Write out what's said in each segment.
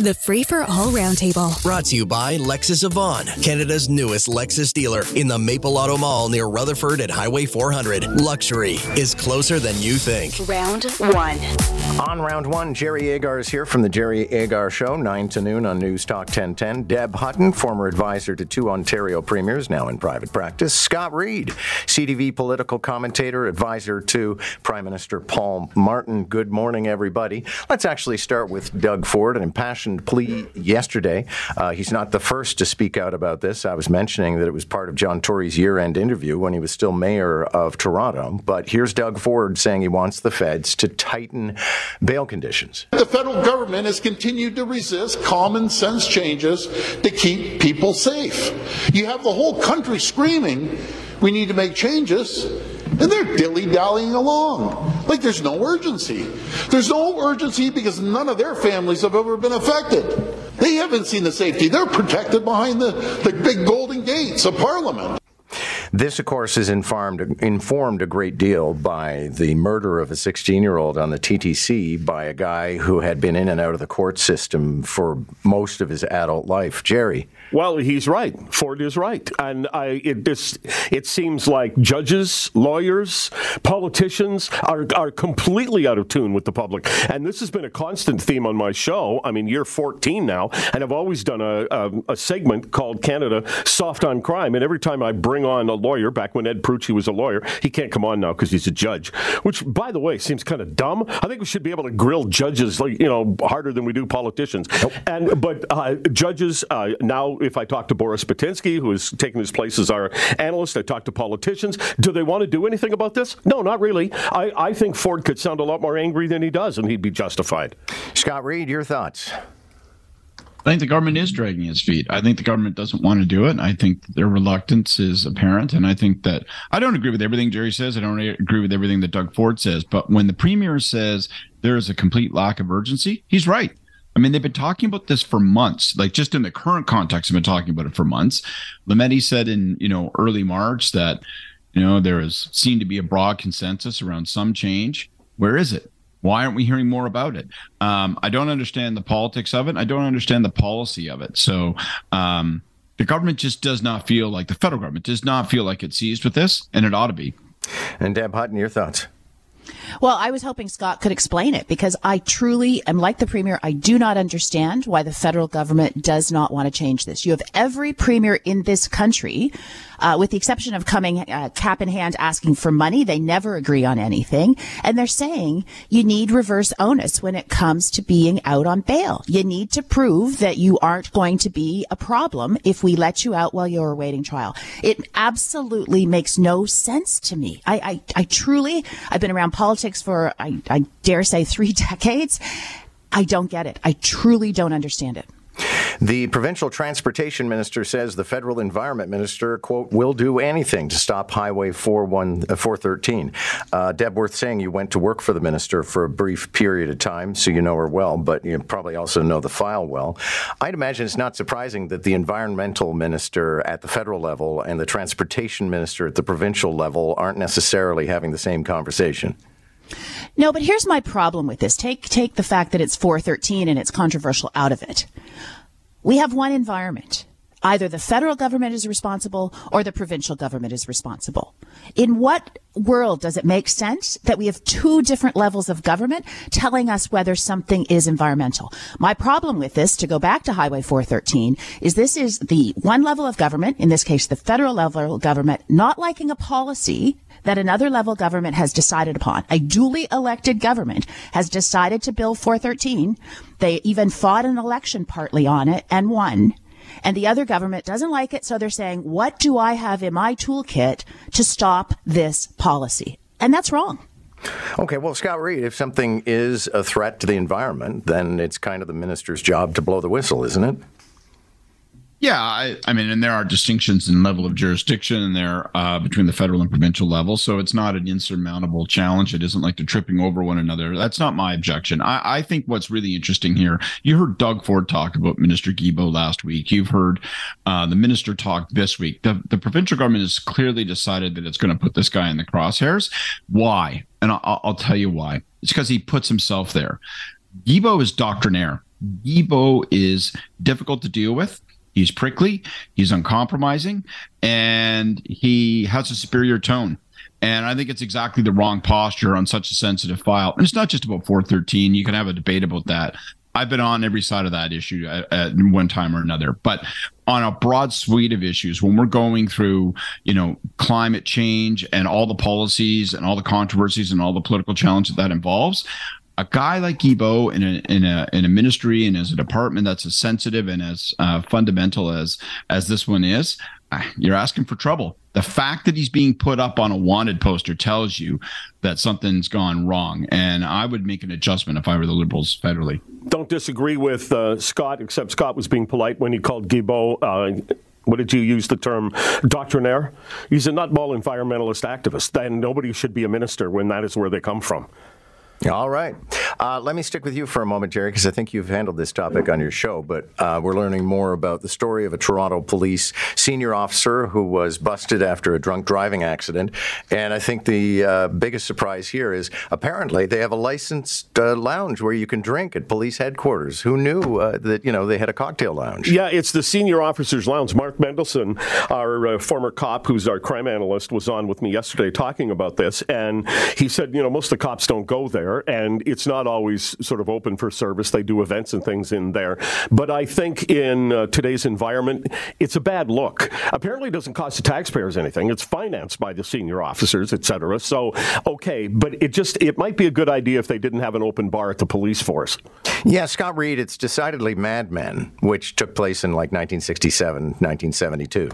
The Free for All Roundtable. Brought to you by Lexus of Vaughan, Canada's newest Lexus dealer in the Maple Auto Mall near Rutherford at Highway 400. Luxury is closer than you think. Round one. On round one, Jerry Agar is here from the Jerry Agar Show, 9 to noon on News Talk 1010. Deb Hutton, former advisor to two Ontario premiers, now in private practice. Scott Reid, CTV political commentator, advisor to Prime Minister Paul Martin. Good morning, everybody. Let's actually start with Doug Ford, an impassioned plea yesterday. Uh, he's not the first to speak out about this. I was mentioning that it was part of John Tory's year end interview when he was still mayor of Toronto. But here's Doug Ford saying he wants the feds to tighten bail conditions. The federal government has continued to resist common sense changes to keep people safe. You have the whole country screaming, we need to make changes, and they're dilly dallying along. Like there's no urgency. There's no urgency because none of their families have ever been affected. They haven't seen the safety. They're protected behind the, the big golden gates of Parliament. This, of course, is informed, informed a great deal by the murder of a 16 year old on the TTC by a guy who had been in and out of the court system for most of his adult life. Jerry. Well, he's right. Ford is right, and I it this it seems like judges, lawyers, politicians are are completely out of tune with the public, and this has been a constant theme on my show. I mean, year 14 now, and I've always done a, a, a segment called Canada Soft on Crime, and every time I bring on a lawyer, back when Ed Prutschi was a lawyer, he can't come on now because he's a judge, which, by the way, seems kind of dumb. I think we should be able to grill judges, like you know, harder than we do politicians. Nope. And but uh, judges uh, now if I talk to Boris Bytensky, who is taking his place as our analyst, I talk to politicians. Do they want to do anything about this? No, not really. I, I think Ford could sound a lot more angry than he does, and he'd be justified. Scott Reid, your thoughts? I think the government is dragging its feet. I think the government doesn't want to do it. I think their reluctance is apparent. And I think that I don't agree with everything Jerry says. I don't agree with everything that Doug Ford says. But when the premier says there is a complete lack of urgency, he's right. I mean, they've been talking about this for months, like just in the current context, they've been talking about it for months. Lametti said in, you know, early March that, you know, there is seemed to be a broad consensus around some change. Where is it? Why aren't we hearing more about it? Um, I don't understand the politics of it. I don't understand the policy of it. So, um, the government just does not feel like the federal government does not feel like it's seized with this, and it ought to be. And Deb Hutton, your thoughts? Well, I was hoping Scott could explain it because I truly am like the premier. I do not understand why the federal government does not want to change this. You have every premier in this country, uh, with the exception of coming uh, cap in hand asking for money. They never agree on anything. And they're saying you need reverse onus when it comes to being out on bail. You need to prove that you aren't going to be a problem if we let you out while you're awaiting trial. It absolutely makes no sense to me. I, I, I truly, I've been around politics for, I, I dare say, three decades. I don't get it. I truly don't understand it. The provincial transportation minister says the federal environment minister, quote, will do anything to stop Highway 41, uh, 413. Uh, Deb Worth saying you went to work for the minister for a brief period of time, so you know her well, but you probably also know the file well. I'd imagine it's not surprising that the environmental minister at the federal level and the transportation minister at the provincial level aren't necessarily having the same conversation. No, but here's my problem with this. Take take the fact that it's 413 and it's controversial out of it. We have one environment. Either the federal government is responsible or the provincial government is responsible. In what world does it make sense that we have two different levels of government telling us whether something is environmental? My problem with this, to go back to Highway 413, is this is the one level of government, in this case, the federal level of government, not liking a policy that another level government has decided upon. A duly elected government has decided to Bill 413. They even fought an election partly on it and won. And the other government doesn't like it, so they're saying, what do I have in my toolkit to stop this policy? And that's wrong. Okay, well, Scott Reid, if something is a threat to the environment, then it's kind of the minister's job to blow the whistle, isn't it? Yeah, I, I, mean, and there are distinctions in level of jurisdiction and there uh, between the federal and provincial level. So it's not an insurmountable challenge. It isn't like they're tripping over one another. That's not my objection. I, I think what's really interesting here, you heard Doug Ford talk about Minister Guilbeault last week. You've heard uh, the minister talk this week. The, the provincial government has clearly decided that it's going to put this guy in the crosshairs. Why? And I'll, I'll tell you why. It's because he puts himself there. Guilbeault is doctrinaire Guilbeault is difficult to deal with. He's prickly, he's uncompromising, and he has a superior tone. And I think it's exactly the wrong posture on such a sensitive file. And it's not just about 413. You can have a debate about that. I've been on every side of that issue at, at, one time or another. But on a broad suite of issues, when we're going through, you know, climate change and all the policies and all the controversies and all the political challenge that that involves, a guy like Guilbeault in a in a in a ministry and as a department that's as sensitive and as uh, fundamental as as this one is, uh, you're asking for trouble. The fact that he's being put up on a wanted poster tells you that something's gone wrong, and I would make an adjustment if I were the Liberals federally. Don't disagree with uh, Scott, except Scott was being polite when he called Guilbeault. Uh, what did you use the term doctrinaire? He's a nutball environmentalist activist, and nobody should be a minister when that is where they come from. All right. Uh, let me stick with you for a moment, Jerry, because I think you've handled this topic on your show. But uh, we're learning more about the story of a Toronto police senior officer who was busted after a drunk driving accident. And I think the uh, biggest surprise here is apparently they have a licensed uh, lounge where you can drink at police headquarters. Who knew uh, that you know they had a cocktail lounge? Yeah, it's the senior officers' lounge. Mark Mendelson, our uh, former cop, who's our crime analyst, was on with me yesterday talking about this, and he said, you know, most of the cops don't go there there, and it's not always sort of open for service. They do events and things in there. But I think in uh, today's environment, it's a bad look. Apparently, it doesn't cost the taxpayers anything. It's financed by the senior officers, et cetera. So, okay, but it just it might be a good idea if they didn't have an open bar at the police force. Yeah, Scott Reid, it's decidedly Mad Men, which took place in like 1967, 1972.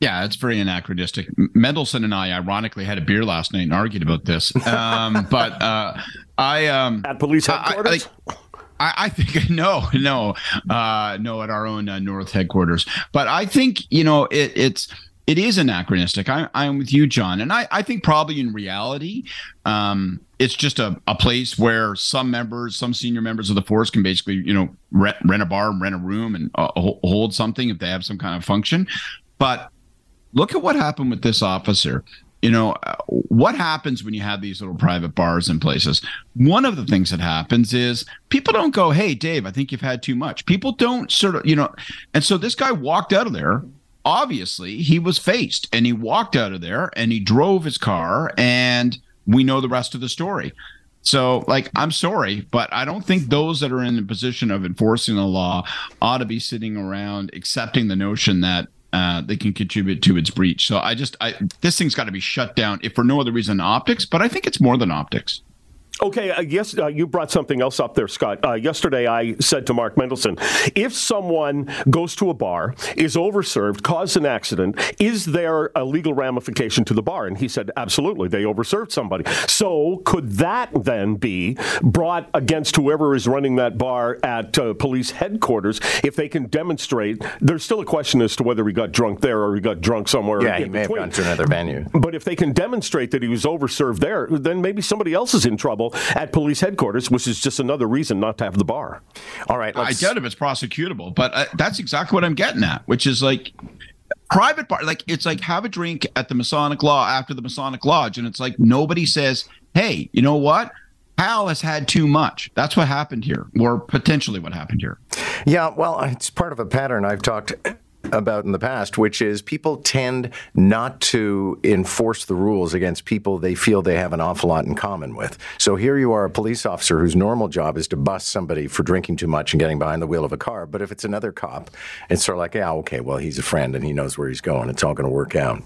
Yeah, it's very anachronistic. Mendelson and I, ironically, had a beer last night and argued about this. Um, but uh, I um, at police headquarters. I, I, I think no, no, uh, no, at our own uh, North headquarters. But I think you know it, it's it is anachronistic. I, I'm with you, John, and I, I think probably in reality, um, it's just a, a place where some members, some senior members of the force can basically, you know, rent, rent a bar, rent a room, and uh, hold something if they have some kind of function. But look at what happened with this officer you know uh, what happens when you have these little private bars in places? One of the things that happens is people don't go hey dave i think you've had too much. People don't sort of you know and so this guy walked out of there. Obviously he was faced and he walked out of there and he drove his car and we know the rest of the story. So, like, I'm sorry, but I don't think those that are in the position of enforcing the law ought to be sitting around accepting the notion that uh, they can contribute to its breach. So I just, I, this thing's got to be shut down, if for no other reason optics, but I think it's more than optics. Okay, uh, yes, uh, you brought something else up there, Scott. Uh, yesterday, I said to Mark Mendelson, if someone goes to a bar, is overserved, caused an accident, is there a legal ramification to the bar? And he said, absolutely, they overserved somebody. So could that then be brought against whoever is running that bar at uh, police headquarters if they can demonstrate? There's still a question as to whether he got drunk there or he got drunk somewhere. Yeah, he may between. have gone to another venue. But if they can demonstrate that he was overserved there, then maybe somebody else is in trouble at police headquarters, which is just another reason not to have the bar. All right. I doubt if it's prosecutable, but uh, that's exactly what I'm getting at, which is like private bar. Like it's like have a drink at the Masonic Law after the Masonic Lodge, and it's like nobody says, "Hey, you know what." Hal has had too much. That's what happened here, or potentially what happened here. Yeah, well, it's part of a pattern I've talked about in the past, which is people tend not to enforce the rules against people they feel they have an awful lot in common with. So here you are, a police officer whose normal job is to bust somebody for drinking too much and getting behind the wheel of a car. But if it's another cop, it's sort of like, yeah, okay, well, he's a friend and he knows where he's going. It's all going to work out.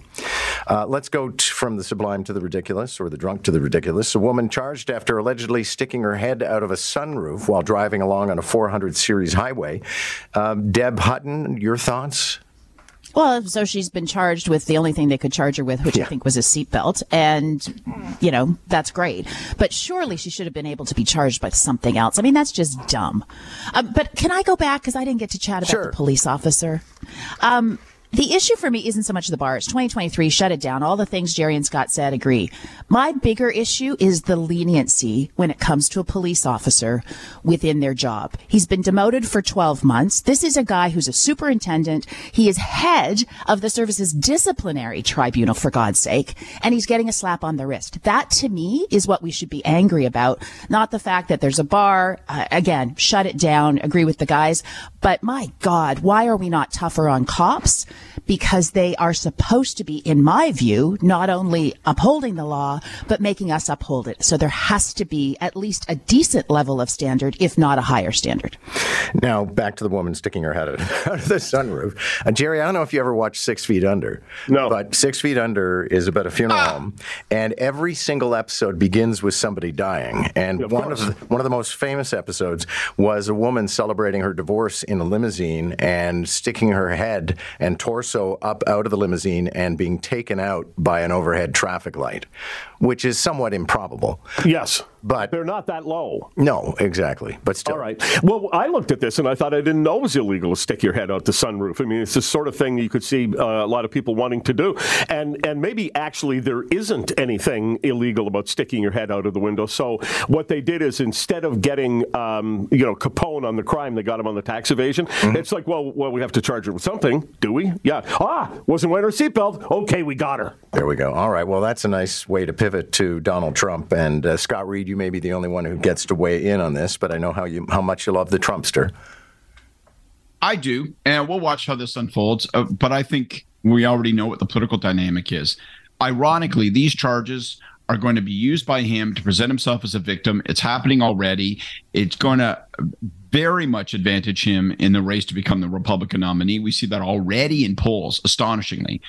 Uh, let's go t- from the sublime to the ridiculous, or the drunk to the ridiculous. A woman charged after allegedly sticking her head out of a sunroof while driving along on a 400 series highway. Um, Deb Hutton, your thoughts? Well, so she's been charged with the only thing they could charge her with, which yeah. I think was a seatbelt. And, you know, that's great. But surely she should have been able to be charged by something else. I mean, that's just dumb. Um, but can I go back? Because I didn't get to chat about sure. the police officer. Um, the issue for me isn't so much the bar. It's 2023. Shut it down. All the things Jerry and Scott said agree. My bigger issue is the leniency when it comes to a police officer within their job. He's been demoted for 12 months. This is a guy who's a superintendent. He is head of the service's disciplinary tribunal, for God's sake, and he's getting a slap on the wrist. That to me is what we should be angry about, not the fact that there's a bar. Uh, again, shut it down. Agree with the guys. But my God, why are we not tougher on cops? Because they are supposed to be, in my view, not only upholding the law, but making us uphold it. So there has to be at least a decent level of standard, if not a higher standard. Now, back to the woman sticking her head out of the sunroof. Uh, Jerry, I don't know if you ever watched Six Feet Under. No. But Six Feet Under is about a funeral home, and every single episode begins with somebody dying. And Of one course. of the, one of the most famous episodes was a woman celebrating her divorce in a limousine and sticking her head and torso up out of the limousine and being taken out by an overhead traffic light, which is somewhat improbable. Yes. But- they're not that low. No, exactly. But still. All right. Well, I looked at this and I thought I didn't know it was illegal to stick your head out the sunroof. I mean, it's the sort of thing you could see uh, a lot of people wanting to do, and and maybe actually there isn't anything illegal about sticking your head out of the window. So what they did is instead of getting um, you know Capone on the crime, they got him on the tax evasion. It's like, well, well, we have to charge her with something, do we? Yeah. Ah, wasn't wearing her seatbelt. Okay, we got her. There we go. All right. Well, that's a nice way to pivot to Donald Trump and uh, Scott Reid. You may be the only one who gets to weigh in on this, but I know how you how much you love the Trumpster. I do, and we'll watch how this unfolds. Uh, but I think we already know what the political dynamic is. Ironically, these charges are going to be used by him to present himself as a victim. It's happening already. It's going to very much advantage him in the race to become the Republican nominee. We see that already in polls, astonishingly.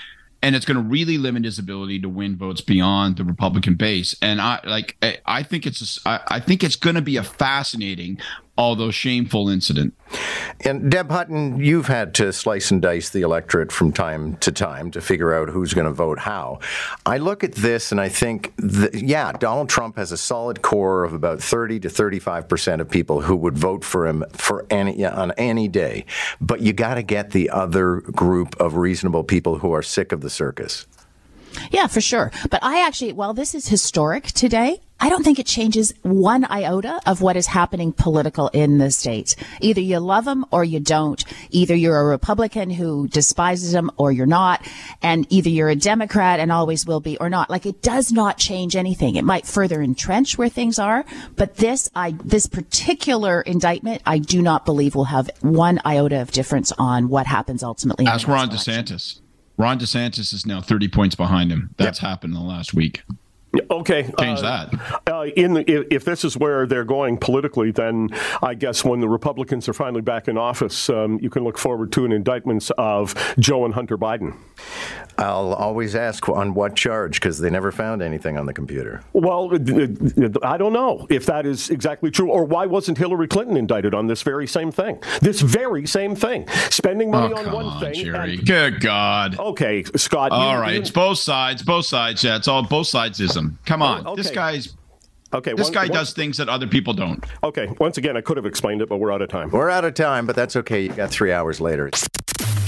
And it's going to really limit his ability to win votes beyond the Republican base. And I like, I, think it's, I think it's going to be a fascinating, although shameful incident. And Deb Hutton, you've had to slice and dice the electorate from time to time to figure out who's going to vote how. I look at this and I think, that, yeah, Donald Trump has a solid core of about 30 to 35 percent of people who would vote for him for any on any day. But you got to get the other group of reasonable people who are sick of the circus. Yeah, for sure. But I actually, while this is historic today, I don't think it changes one iota of what is happening political in the states. Either you love them or you don't. Either you're a Republican who despises them or you're not. And either you're a Democrat and always will be or not. Like it does not change anything. It might further entrench where things are. But this, I, this particular indictment, I do not believe will have one iota of difference on what happens ultimately. Ask Ron election. DeSantis. Ron DeSantis is now 30 points behind him. That's happened in the last week. Okay. Change uh, that. Uh, in the, if, if this is where they're going politically, then I guess when the Republicans are finally back in office, um, you can look forward to an indictment of Joe and Hunter Biden. I'll always ask on what charge because they never found anything on the computer. Well, uh, uh, I don't know if that is exactly true, or why wasn't Hillary Clinton indicted on this very same thing? This very same thing, spending money Oh, on come one on, thing. Jerry. and- Good God. okay, Scott. All you- right, you- it's both sides, both sides. Yeah, it's all both sidesism. Come oh, on, Oh, this okay. guy's okay. this one- guy one- does things that other people don't. Okay. Once again, I could have explained it, but we're out of time. We're out of time, but that's okay. You got three hours later.